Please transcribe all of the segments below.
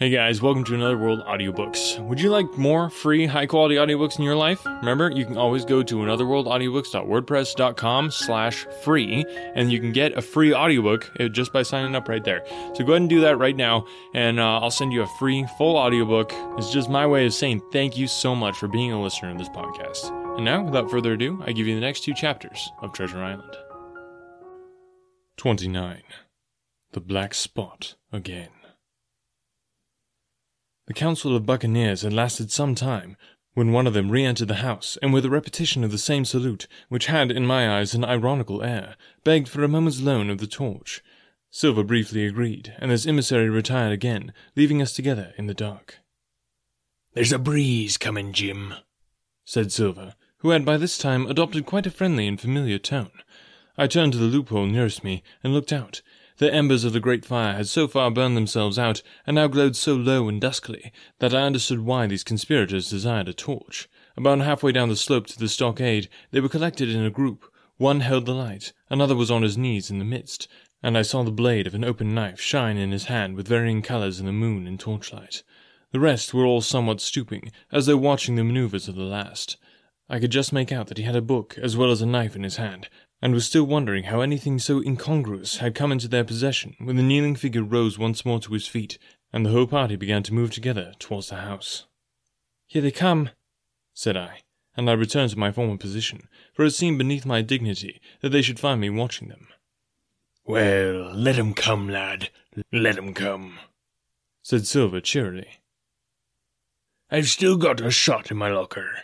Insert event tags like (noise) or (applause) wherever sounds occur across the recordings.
Hey guys, welcome to Another World Audiobooks. Would you like more free, high-quality audiobooks in your life? Remember, you can always go to anotherworldaudiobooks.wordpress.com slash free, and you can get a free audiobook uh, just by signing up right there. So go ahead and do that right now, and uh, I'll send you a free, full audiobook. It's just my way of saying thank you so much for being a listener of this podcast. And now, without further ado, I give you the next two chapters of Treasure Island. 29. The Black Spot Again. The council of buccaneers had lasted some time, when one of them re entered the house, and with a repetition of the same salute, which had, in my eyes, an ironical air, begged for a moment's loan of the torch. Silver briefly agreed, and this emissary retired again, leaving us together in the dark. There's a breeze coming, Jim, said Silver, who had by this time adopted quite a friendly and familiar tone. I turned to the loophole nearest me and looked out, the embers of the great fire had so far burned themselves out, and now glowed so low and duskily, that I understood why these conspirators desired a torch. About halfway down the slope to the stockade, they were collected in a group. One held the light, another was on his knees in the midst, and I saw the blade of an open knife shine in his hand with varying colours in the moon and torchlight. The rest were all somewhat stooping, as though watching the manoeuvres of the last. I could just make out that he had a book as well as a knife in his hand, and was still wondering how anything so incongruous had come into their possession when the kneeling figure rose once more to his feet, and the whole party began to move together towards the house. Here they come, said I, and I returned to my former position, for it seemed beneath my dignity that they should find me watching them. Well, let 'em come, lad, let 'em come, said Silver cheerily. I've still got a shot in my locker.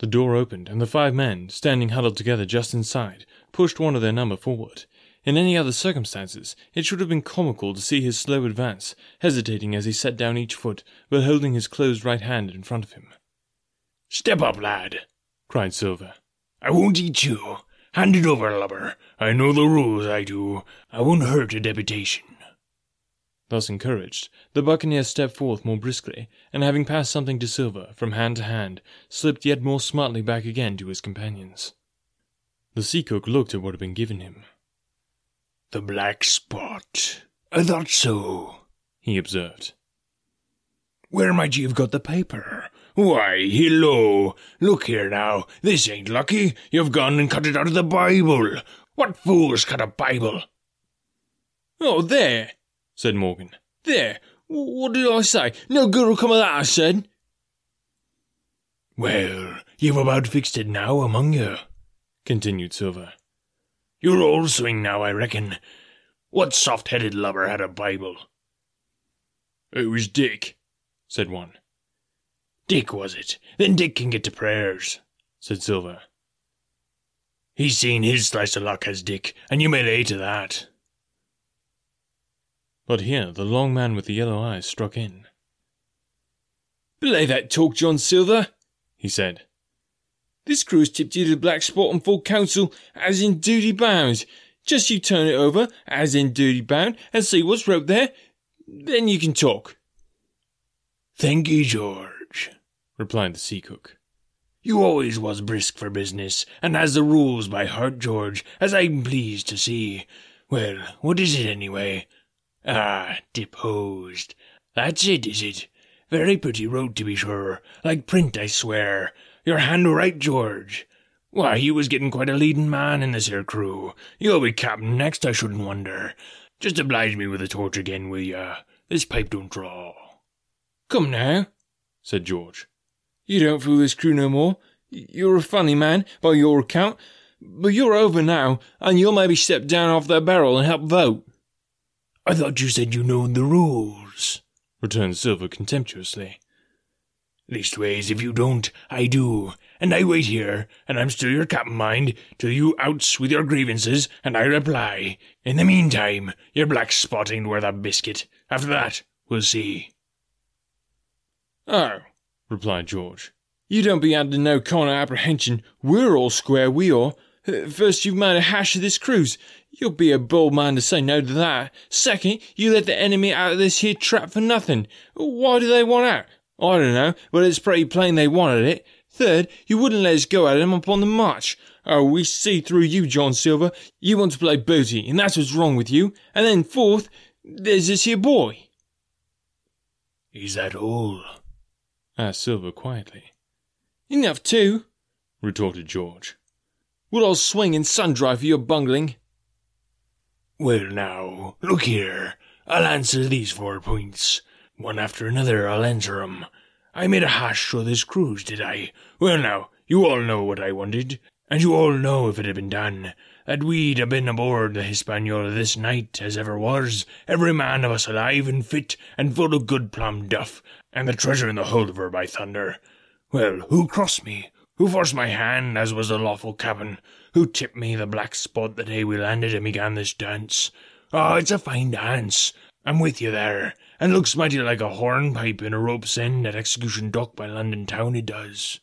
The door opened, and the five men, standing huddled together just inside, pushed one of their number forward. In any other circumstances, it should have been comical to see his slow advance, hesitating as he set down each foot, but holding his closed right hand in front of him. Step up, lad, cried Silver. I won't eat you. Hand it over, lubber. I know the rules, I do. I won't hurt a deputation. Thus encouraged, the buccaneer stepped forth more briskly, and having passed something to Silver from hand to hand, slipped yet more smartly back again to his companions. The sea cook looked at what had been given him. The black spot. Uh, I thought so, he observed. Where might you have got the paper? Why, hello! Look here now, this ain't lucky. You've gone and cut it out of the Bible. What fools cut a Bible? Oh, there! Said Morgan. There, what did I say? No good will come of that, I said. Well, you've about fixed it now among you, continued Silver. You're all swing now, I reckon. What soft-headed lubber had a Bible? It was Dick, said one. Dick, was it? Then Dick can get to prayers, said Silver. He's seen his slice of luck, has Dick, and you may lay to that. But here the long man with the yellow eyes struck in. Belay that talk, John Silver, he said. This crew's tipped you to the black spot on full council, as in duty bound. Just you turn it over, as in duty bound, and see what's wrote there. Then you can talk. Thank you, George, replied the sea cook. You always was brisk for business, and has the rules by heart, George, as I'm pleased to see. Well, what is it anyway? Ah, deposed. That's it, is it? Very pretty road, to be sure. Like print, I swear. Your hand right, George. Why, you was getting quite a leading man in this here crew. You'll be captain next, I shouldn't wonder. Just oblige me with a torch again, will ya? This pipe don't draw. Come now, said George. You don't fool this crew no more. You're a funny man, by your account, but you're over now, and you'll maybe step down off that barrel and help vote. I thought you said you knowed the rules, returned Silver contemptuously. Leastways, if you don't, I do, and I wait here, and I'm still your cap'n, mind, till you outs with your grievances, and I reply. In the meantime, your black spot ain't worth a biscuit. After that, we'll see. Oh, replied George, you don't be under no kind of apprehension. We're all square, we are. First, you've made a hash of this cruise. You'll be a bold man to say no to that. Second, you let the enemy out of this here trap for nothing. Why do they want out? I don't know, but it's pretty plain they wanted it. Third, you wouldn't let us go at them upon the march. Oh, we see through you, John Silver. You want to play booty, and that's what's wrong with you. And then fourth, there's this here boy. Is that all? asked Silver quietly. Enough too, retorted George. We'll all swing in sun-dry for your bungling. Well, now, look here. I'll answer these four points. One after another, I'll answer 'em. I made a hash o' this cruise, did I? Well, now, you all know what I wanted, and you all know if it had been done, that we'd ha' been aboard the Hispaniola this night as ever was, every man of us alive and fit and full of good plum duff, and the treasure in the hold of her, by thunder. Well, who crossed me? Who forced my hand, as was the lawful cap'n? Who tipped me the black spot the day we landed and began this dance? Oh, it's a fine dance. I'm with you there, and looks mighty like a hornpipe in a rope's end at Execution Dock by London town, it does.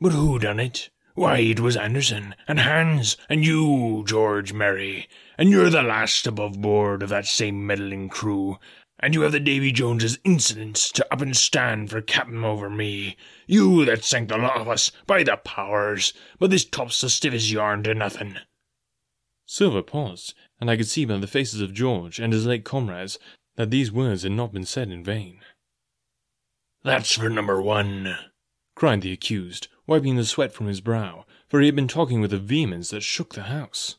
But who done it? Why, it was Anderson, and Hands, and you, George Merry, and you're the last above board of that same meddling crew, and you have the Davy Jones's insolence to up and stand for captain over me. You that sank the lot of us, by the powers! But this top's the stiffest yarn to nothing. Silver paused, and I could see by the faces of George and his late comrades that these words had not been said in vain. That's for number one, cried the accused, wiping the sweat from his brow, for he had been talking with a vehemence that shook the house.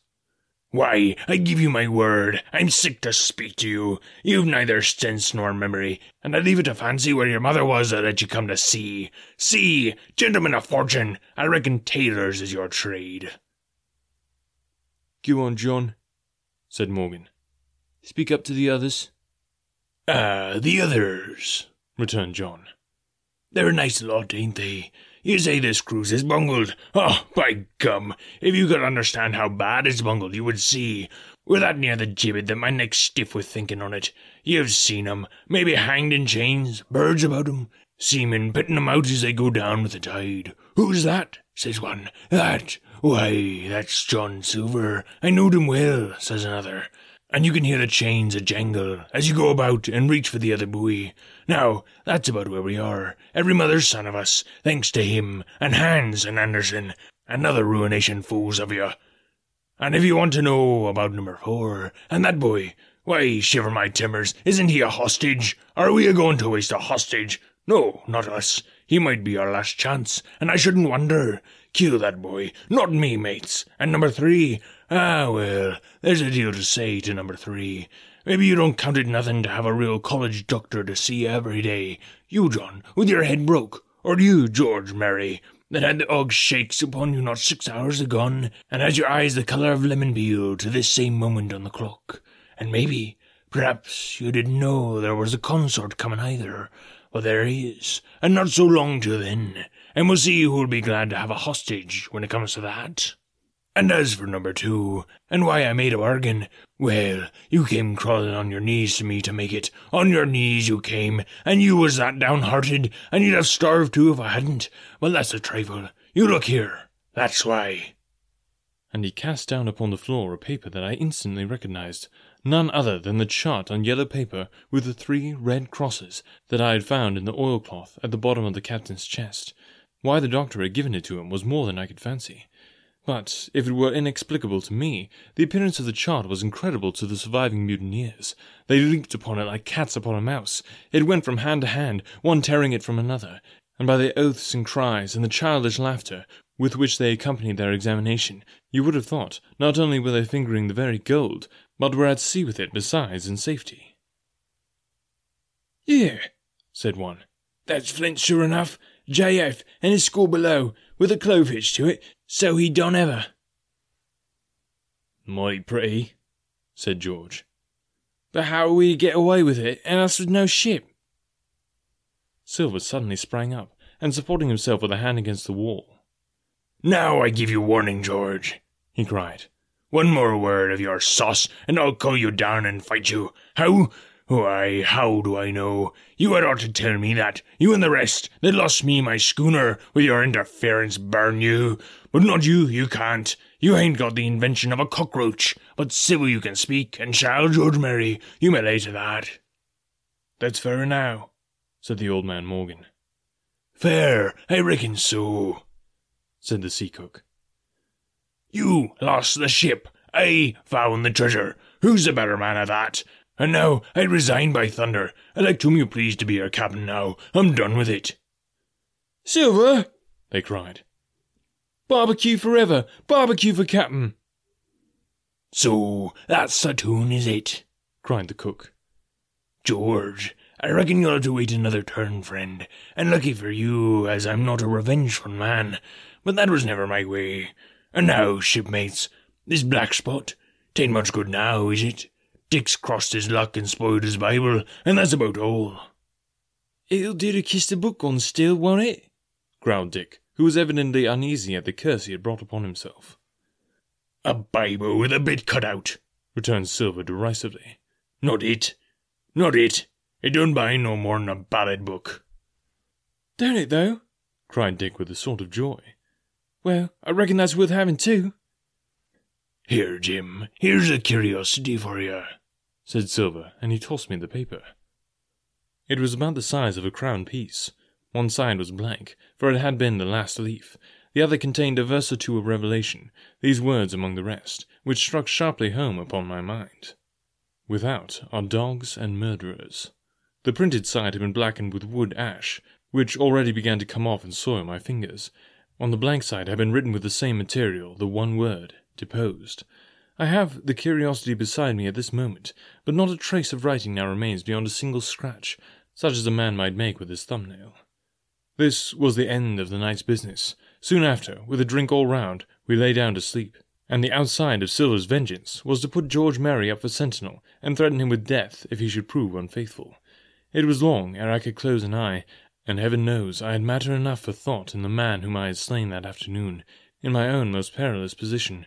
Why, I give you my word, I'm sick to speak to you. You've neither sense nor memory, and I leave it to fancy where your mother was that let you come to sea. See, gentlemen of fortune, I reckon tailors is your trade. Go on, John, said Morgan. Speak up to the others. Ah, the others, returned John. They're a nice lot, ain't they? You say this cruise is bungled. Oh, by gum! If you could understand how bad it's bungled, you would see. We're that near the gibbet that my neck's stiff with thinking on it. You've seen 'em, maybe hanged in chains, birds about 'em, seamen pitting 'em out as they go down with the tide. Who's that? says one. That? Why, that's John Silver. I knowed him well, says another and you can hear the chains a jangle as you go about and reach for the other buoy. Now, that's about where we are. Every mother's son of us, thanks to him, and Hands and Anderson, and other ruination fools of you. And if you want to know about number four, and that boy, why, shiver my timbers, isn't he a hostage? Are we a going to waste a hostage? No, not us. He might be our last chance, and I shouldn't wonder. Kill that boy, not me, mates. And number three, Ah, well, there's a deal to say to number three. Maybe you don't count it nothing to have a real college doctor to see every day. You, John, with your head broke. Or you, George Merry, that had the og shakes upon you not six hours agone, and had your eyes the colour of lemon peel to this same moment on the clock. And maybe, perhaps, you didn't know there was a consort coming either. Well, there he is, and not so long till then. And we'll see who'll be glad to have a hostage when it comes to that. And as for number two, and why I made a bargain, well, you came crawling on your knees to me to make it. On your knees you came, and you was that downhearted, and you'd have starved too if I hadn't. Well, that's a trifle. You look here. That's why. And he cast down upon the floor a paper that I instantly recognized, none other than the chart on yellow paper with the three red crosses that I had found in the oilcloth at the bottom of the captain's chest. Why the doctor had given it to him was more than I could fancy. But, if it were inexplicable to me, the appearance of the chart was incredible to the surviving mutineers. They leaped upon it like cats upon a mouse. It went from hand to hand, one tearing it from another, and by the oaths and cries and the childish laughter with which they accompanied their examination, you would have thought not only were they fingering the very gold, but were at sea with it besides in safety. Here, said one. That's Flint sure enough. J.F. and his score below, with a clove hitch to it, so he don't ever. Mighty pretty, said George. But how will we get away with it, and us with no ship? Silver suddenly sprang up, and supporting himself with a hand against the wall. Now I give you warning, George, he cried. One more word of your sauce, and I'll call you down and fight you. How? Why, how do I know? You had ought to tell me that. You and the rest that lost me my schooner with your interference, burn you. But not you, you can't. You ain't got the invention of a cockroach. But civil you can speak, and shall, George Merry. You may lay to that. That's fair now, said the old man Morgan. Fair, I reckon so, said the sea cook. You lost the ship. I found the treasure. Who's the better man of that? And now I resign by thunder. Elect whom you please to be our captain now. I'm done with it. Silver! they cried. Barbecue forever! Barbecue for Captain! So that's the tune, is it? cried the cook. George, I reckon you'll have to wait another turn, friend. And lucky for you, as I'm not a revengeful man. But that was never my way. And now, shipmates, this black spot, tain't much good now, is it? Dick's crossed his luck and spoiled his Bible, and that's about all. It'll do to kiss the book on still, won't it? growled Dick, who was evidently uneasy at the curse he had brought upon himself. A Bible with a bit cut out, returned Silver derisively. Not it. Not it. It don't buy no more'n a ballad book. Don't it, though? cried Dick with a sort of joy. Well, I reckon that's worth having, too. Here, Jim, here's a curiosity for you, said Silver, and he tossed me the paper. It was about the size of a crown piece. One side was blank, for it had been the last leaf. The other contained a verse or two of Revelation, these words among the rest, which struck sharply home upon my mind. Without are dogs and murderers. The printed side had been blackened with wood ash, which already began to come off and soil my fingers. On the blank side had been written with the same material the one word, deposed. I have the curiosity beside me at this moment, but not a trace of writing now remains beyond a single scratch, such as a man might make with his thumbnail. This was the end of the night's business. Soon after, with a drink all round, we lay down to sleep, and the outside of Silver's vengeance was to put George Merry up for sentinel and threaten him with death if he should prove unfaithful. It was long ere I could close an eye, and heaven knows I had matter enough for thought in the man whom I had slain that afternoon, in my own most perilous position.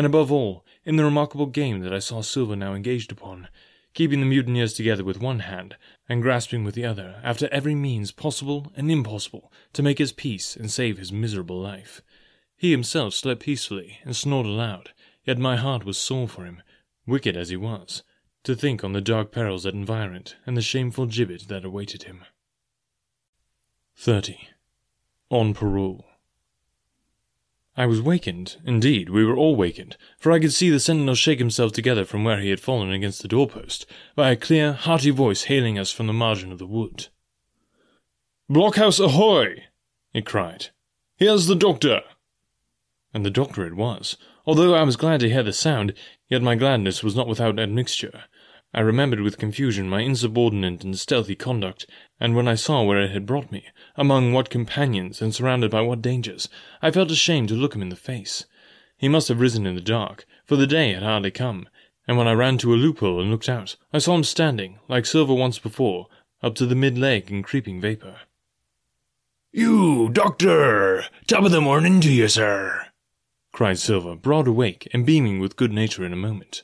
And above all, in the remarkable game that I saw Silver now engaged upon, keeping the mutineers together with one hand, and grasping with the other, after every means possible and impossible, to make his peace and save his miserable life. He himself slept peacefully and snored aloud, yet my heart was sore for him, wicked as he was, to think on the dark perils that environed and the shameful gibbet that awaited him. 30. On parole. I was wakened, indeed, we were all wakened, for I could see the sentinel shake himself together from where he had fallen against the doorpost, by a clear, hearty voice hailing us from the margin of the wood. Blockhouse ahoy! it cried. Here's the doctor! And the doctor it was. Although I was glad to hear the sound, yet my gladness was not without admixture. I remembered with confusion my insubordinate and stealthy conduct, and when I saw where it had brought me, among what companions, and surrounded by what dangers, I felt ashamed to look him in the face. He must have risen in the dark, for the day had hardly come, and when I ran to a loophole and looked out, I saw him standing, like Silver once before, up to the mid-leg in creeping vapour. You, doctor! Top of the morning to you, sir! cried Silver, broad awake and beaming with good nature in a moment.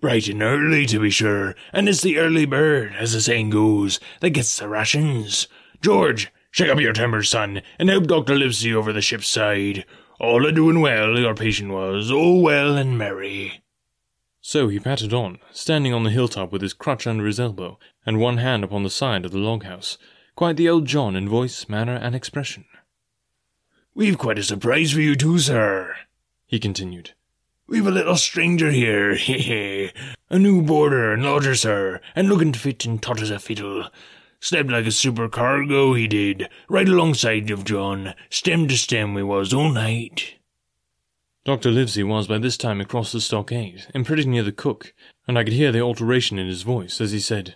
Bright and early, to be sure, and it's the early bird, as the saying goes, that gets the rations. George, shake up your timbers, son, and help Dr. Livesey over the ship's side. All a doing well, your patient was, all well and merry. So he pattered on, standing on the hilltop with his crutch under his elbow, and one hand upon the side of the log house, quite the old John in voice, manner, and expression. We've quite a surprise for you too, sir, he continued. We've a little stranger here, (laughs) he he. A new boarder and lodger, sir, and looking fit and taut as a fiddle. Slept like a supercargo, he did, right alongside of John. Stem to stem we was all night. Dr. Livesey was by this time across the stockade, and pretty near the cook, and I could hear the alteration in his voice as he said,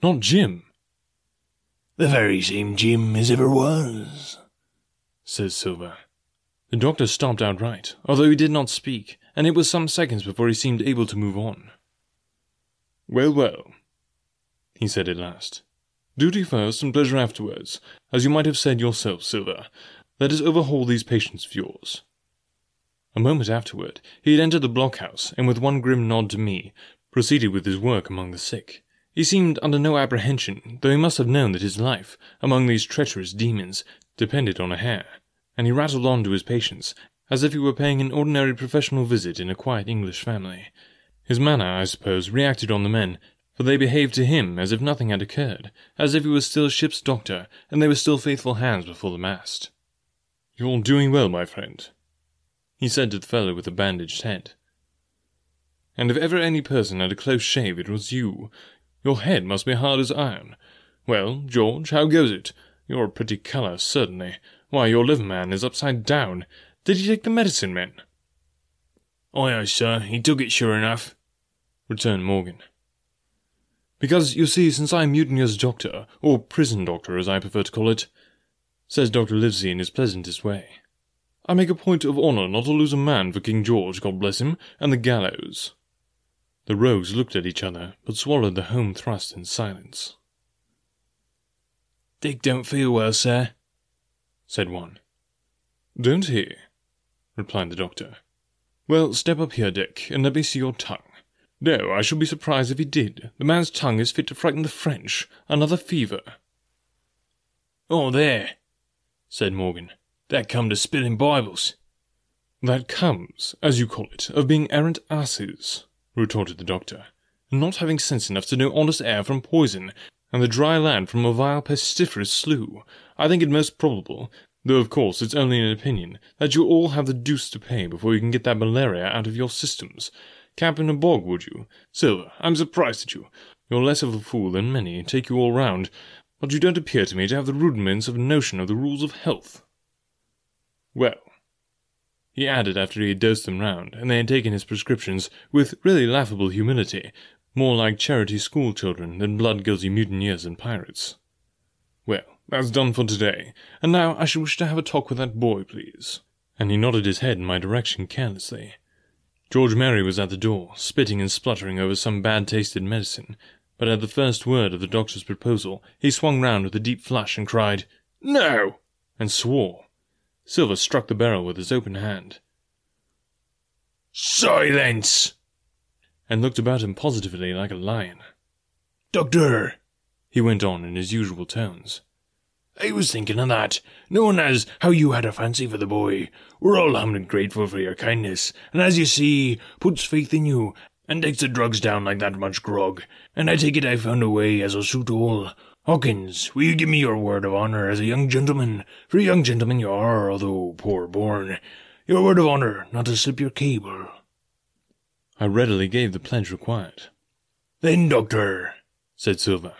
Not Jim. The very same Jim as ever was, says Silver. The doctor stopped outright, although he did not speak, and it was some seconds before he seemed able to move on. Well, well, he said at last. Duty first and pleasure afterwards, as you might have said yourself, Silver. Let us overhaul these patients of yours. A moment afterward, he had entered the blockhouse, and with one grim nod to me, proceeded with his work among the sick. He seemed under no apprehension, though he must have known that his life, among these treacherous demons, depended on a hair, and he rattled on to his patients, as if he were paying an ordinary professional visit in a quiet English family. His manner, I suppose, reacted on the men, for they behaved to him as if nothing had occurred, as if he was still ship's doctor, and they were still faithful hands before the mast. You're doing well, my friend, he said to the fellow with the bandaged head. And if ever any person had a close shave, it was you. Your head must be hard as iron. Well, George, how goes it? You're a pretty colour, certainly. Why, your liver man is upside down. Did he take the medicine, man? Aye, aye, sir, he took it sure enough, returned Morgan. Because, you see, since I am Mutineer's doctor, or prison doctor as I prefer to call it, says Dr. Livesey in his pleasantest way, I make a point of honour not to lose a man for King George, God bless him, and the gallows. The rogues looked at each other, but swallowed the home thrust in silence. Dick don't feel well, sir, said one. Don't he? replied the doctor. Well, step up here, Dick, and let me see your tongue. No, I should be surprised if he did. The man's tongue is fit to frighten the French. Another fever. Oh, there, said Morgan. That come to spilling Bibles. That comes, as you call it, of being errant asses, retorted the doctor, and not having sense enough to know honest air from poison, and the dry land from a vile pestiferous slough. I think it most probable, though of course it's only an opinion, that you all have the deuce to pay before you can get that malaria out of your systems. Camp in a bog, would you? Silver, I'm surprised at you. You're less of a fool than many, take you all round, but you don't appear to me to have the rudiments of a notion of the rules of health. Well, he added after he had dosed them round, and they had taken his prescriptions with really laughable humility, more like charity school children than blood-guilty mutineers and pirates. Well, that's done for today, and now I should wish to have a talk with that boy, please. And he nodded his head in my direction carelessly. George Merry was at the door, spitting and spluttering over some bad-tasted medicine, but at the first word of the doctor's proposal, he swung round with a deep flush and cried, No! and swore. Silver struck the barrel with his open hand. Silence! And looked about him positively like a lion. Doctor, he went on in his usual tones. I was thinking of that, knowing as how you had a fancy for the boy. We're all hummed grateful for your kindness, and as you see, puts faith in you, and takes the drugs down like that much grog, and I take it I found a way as'll suit all. Hawkins, will you give me your word of honour as a young gentleman, for a young gentleman you are, although poor born, your word of honour not to slip your cable? I readily gave the pledge required. Then, Doctor, said Silver,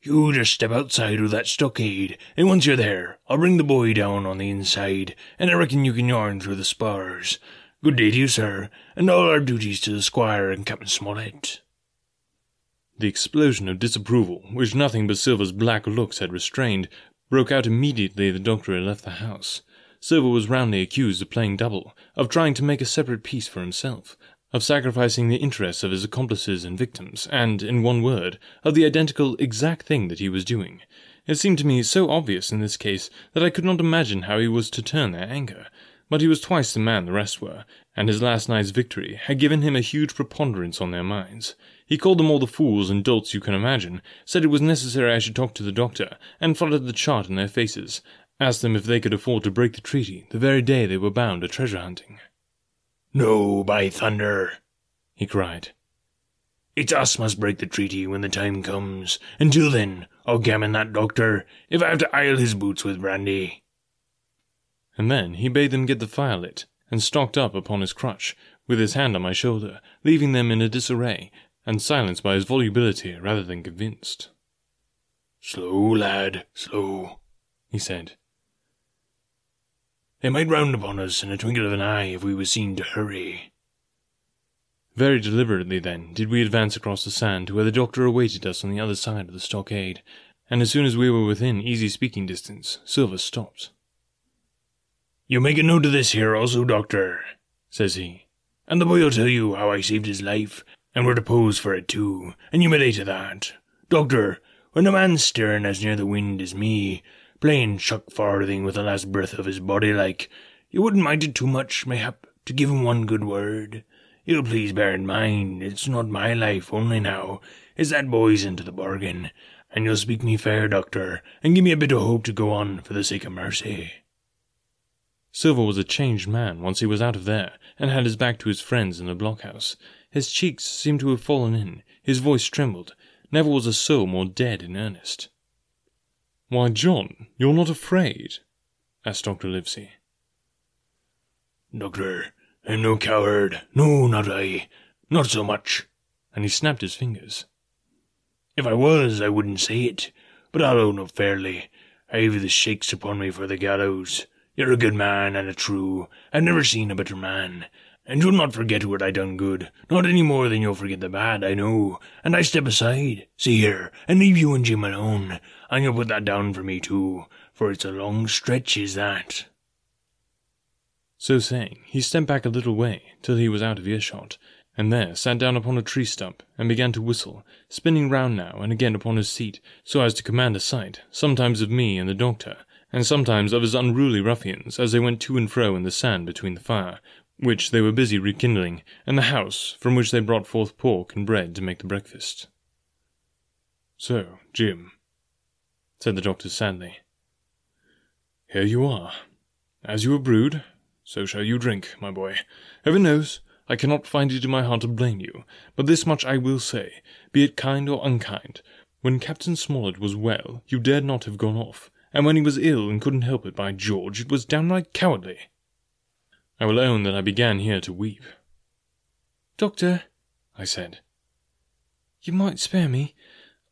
you just step outside of that stockade, and once you're there, I'll bring the boy down on the inside, and I reckon you can yarn through the spars. Good day to you, sir, and all our duties to the squire and Captain Smollett. The explosion of disapproval, which nothing but Silver's black looks had restrained, broke out immediately the doctor had left the house. Silver was roundly accused of playing double, of trying to make a separate peace for himself, of sacrificing the interests of his accomplices and victims, and, in one word, of the identical exact thing that he was doing. It seemed to me so obvious in this case that I could not imagine how he was to turn their anger. But he was twice the man the rest were, and his last night's victory had given him a huge preponderance on their minds. He called them all the fools and dolts you can imagine, said it was necessary I should talk to the doctor, and fluttered the chart in their faces, asked them if they could afford to break the treaty the very day they were bound to treasure hunting. No, by thunder, he cried. It's us must break the treaty when the time comes. Until then, I'll gammon that doctor if I have to ile his boots with brandy. And then he bade them get the fire lit, and stalked up upon his crutch, with his hand on my shoulder, leaving them in a disarray, and silenced by his volubility rather than convinced. Slow, lad, slow, he said. They might round upon us in a twinkle of an eye if we were seen to hurry. Very deliberately, then, did we advance across the sand to where the doctor awaited us on the other side of the stockade, and as soon as we were within easy speaking distance, Silver stopped. You make a note of this here also, Doctor, says he, and the boy'll tell you how I saved his life, and where to pose for it too, and you may lay to that. Doctor, when a man's staring as near the wind as me, playing chuck farthing with the last breath of his body like, you wouldn't mind it too much, mayhap, to give him one good word. You'll please bear in mind, it's not my life only now, it's that boy's into the bargain, and you'll speak me fair, Doctor, and give me a bit of hope to go on for the sake of mercy. Silver was a changed man once he was out of there, and had his back to his friends in the blockhouse. His cheeks seemed to have fallen in, his voice trembled. Never was a soul more dead in earnest. Why, John, you're not afraid? asked Dr. Livesey. Doctor, I'm no coward. No, not I. Not so much. And he snapped his fingers. If I was, I wouldn't say it. But I'll own up fairly. I've the shakes upon me for the gallows. You're a good man and a true. I've never seen a better man. And you'll not forget what I done good, not any more than you'll forget the bad, I know. And I step aside, see here, and leave you and Jim alone. And you'll put that down for me too, for it's a long stretch, is that. So saying, he stepped back a little way till he was out of earshot, and there sat down upon a tree stump and began to whistle, spinning round now and again upon his seat, so as to command a sight, sometimes of me and the doctor, and sometimes of his unruly ruffians as they went to and fro in the sand between the fire, which they were busy rekindling, and the house from which they brought forth pork and bread to make the breakfast. So, Jim, said the doctor sadly, here you are. As you have brewed, so shall you drink, my boy. Heaven knows, I cannot find it in my heart to blame you, but this much I will say, be it kind or unkind. When Captain Smollett was well, you dared not have gone off, and when he was ill and couldn't help it, by George, it was downright cowardly. I will own that I began here to weep. Doctor, I said, you might spare me.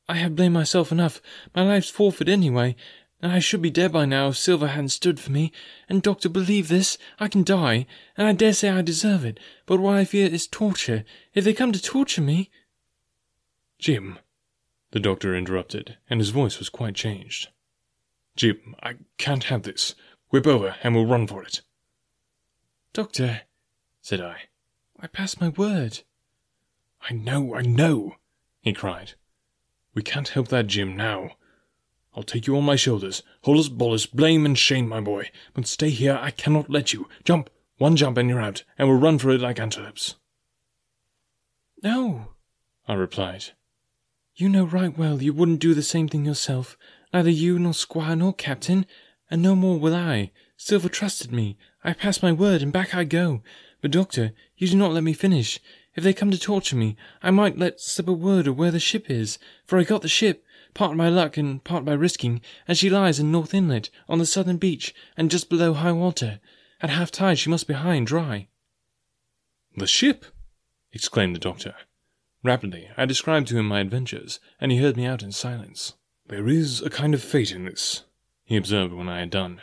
I have blamed myself enough. My life's forfeit anyway, and I should be dead by now if Silver hadn't stood for me. And, Doctor, believe this, I can die, and I dare say I deserve it, but what I fear is torture. If they come to torture me. Jim, the doctor interrupted, and his voice was quite changed. Jim, I can't have this. Whip over, and we'll run for it. Doctor, said I, I pass my word. I know, I know, he cried. We can't help that, Jim, now. I'll take you on my shoulders, holus bolus, blame and shame, my boy. But stay here, I cannot let you. Jump, one jump and you're out, and we'll run for it like antelopes. No, I replied. You know right well you wouldn't do the same thing yourself, neither you nor squire nor captain, and no more will I. Silver trusted me. I pass my word, and back I go. But, doctor, you do not let me finish. If they come to torture me, I might let slip a word of where the ship is, for I got the ship, part by luck and part by risking, and she lies in North Inlet, on the southern beach, and just below high water. At half tide she must be high and dry. The ship! exclaimed the doctor. Rapidly I described to him my adventures, and he heard me out in silence. There is a kind of fate in this, he observed when I had done.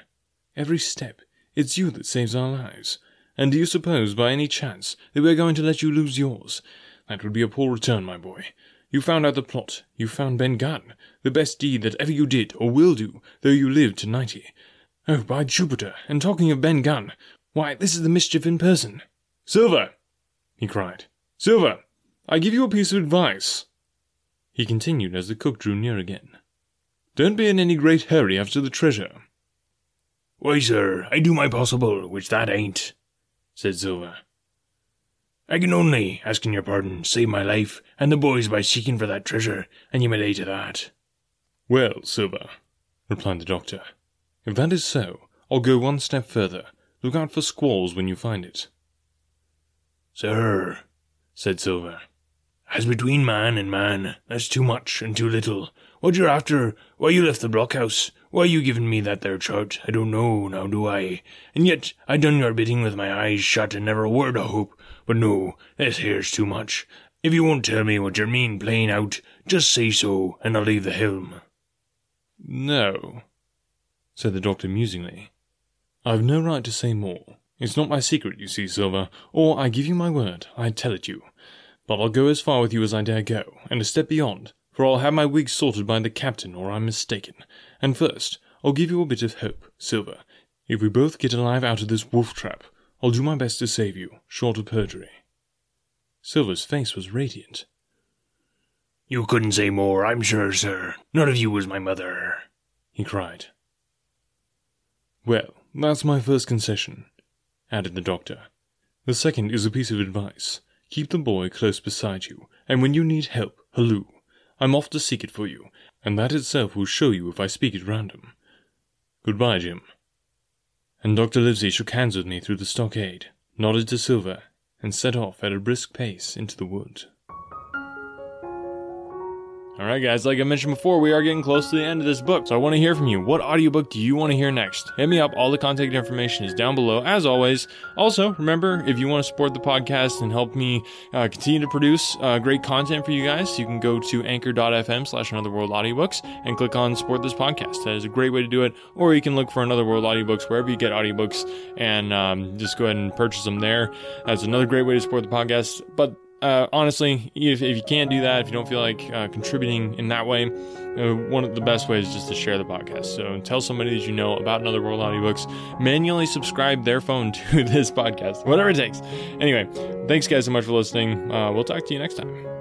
Every step, it's you that saves our lives. And do you suppose, by any chance, that we are going to let you lose yours? That would be a poor return, my boy. You found out the plot. You found Ben Gunn. The best deed that ever you did, or will do, though you live to ninety. Oh, by Jupiter! And talking of Ben Gunn, why, this is the mischief in person. Silver! he cried. Silver! I give you a piece of advice. He continued as the cook drew near again. Don't be in any great hurry after the treasure. Why, sir, I do my possible, which that ain't, said Silver. I can only, asking your pardon, save my life and the boys by seeking for that treasure, and you may lay to that. Well, Silver, replied the doctor, if that is so, I'll go one step further. Look out for squalls when you find it. Sir, said Silver, as between man and man, that's too much and too little. What you're after, why you left the blockhouse, why you giving me that there chart, I don't know, now do I? And yet I done your bidding with my eyes shut and never a word of hope. But no, this here's too much. If you won't tell me what you mean plain out, just say so, and I'll leave the helm. No, said the doctor musingly. I've no right to say more. It's not my secret, you see, Silver, or I give you my word, I'd tell it you. But I'll go as far with you as I dare go, and a step beyond, for I'll have my wig sorted by the captain, or I'm mistaken. And first, I'll give you a bit of hope, Silver. If we both get alive out of this wolf trap, I'll do my best to save you, short of perjury. Silver's face was radiant. You couldn't say more, I'm sure, sir. None of you was my mother, he cried. Well, that's my first concession, added the doctor. The second is a piece of advice. Keep the boy close beside you, and when you need help, halloo. I'm off to seek it for you, and that itself will show you if I speak at random. Goodbye, Jim. And Dr. Livesey shook hands with me through the stockade, nodded to Silver, and set off at a brisk pace into the wood. All right, guys, like I mentioned before, we are getting close to the end of this book, so I want to hear from you. What audiobook do you want to hear next? Hit me up. All the contact information is down below, as always. Also, remember, if you want to support the podcast and help me uh, continue to produce uh, great content for you guys, you can go to anchor.fm slash Another World Audiobooks and click on support this podcast. That is a great way to do it. Or you can look for Another World Audiobooks wherever you get audiobooks and um, just go ahead and purchase them there. That's another great way to support the podcast. But uh, honestly, if, if you can't do that, if you don't feel like uh, contributing in that way, uh, one of the best ways is just to share the podcast. So tell somebody that you know about Another World Audiobooks. Manually subscribe their phone (laughs) to this podcast, whatever it takes. Anyway, thanks guys so much for listening. Uh, we'll talk to you next time.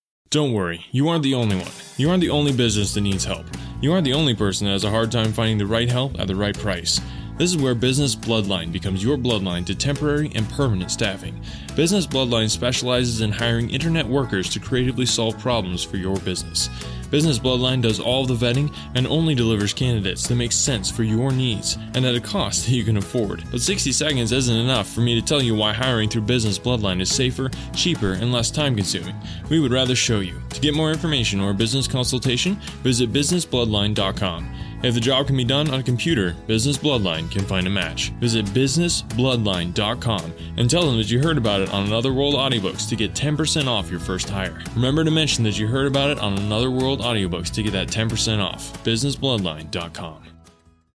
Don't worry, you aren't the only one. You aren't the only business that needs help. You aren't the only person that has a hard time finding the right help at the right price. This is where Business Bloodline becomes your bloodline to temporary and permanent staffing. Business Bloodline specializes in hiring internet workers to creatively solve problems for your business. Business Bloodline does all the vetting and only delivers candidates that make sense for your needs and at a cost that you can afford. But 60 seconds isn't enough for me to tell you why hiring through Business Bloodline is safer, cheaper, and less time consuming. We would rather show you. To get more information or a business consultation, visit businessbloodline.com. If the job can be done on a computer, Business Bloodline can find a match. Visit businessbloodline.com and tell them that you heard about it on Another World Audiobooks to get 10% off your first hire. Remember to mention that you heard about it on Another World Audiobooks to get that 10% off. businessbloodline.com.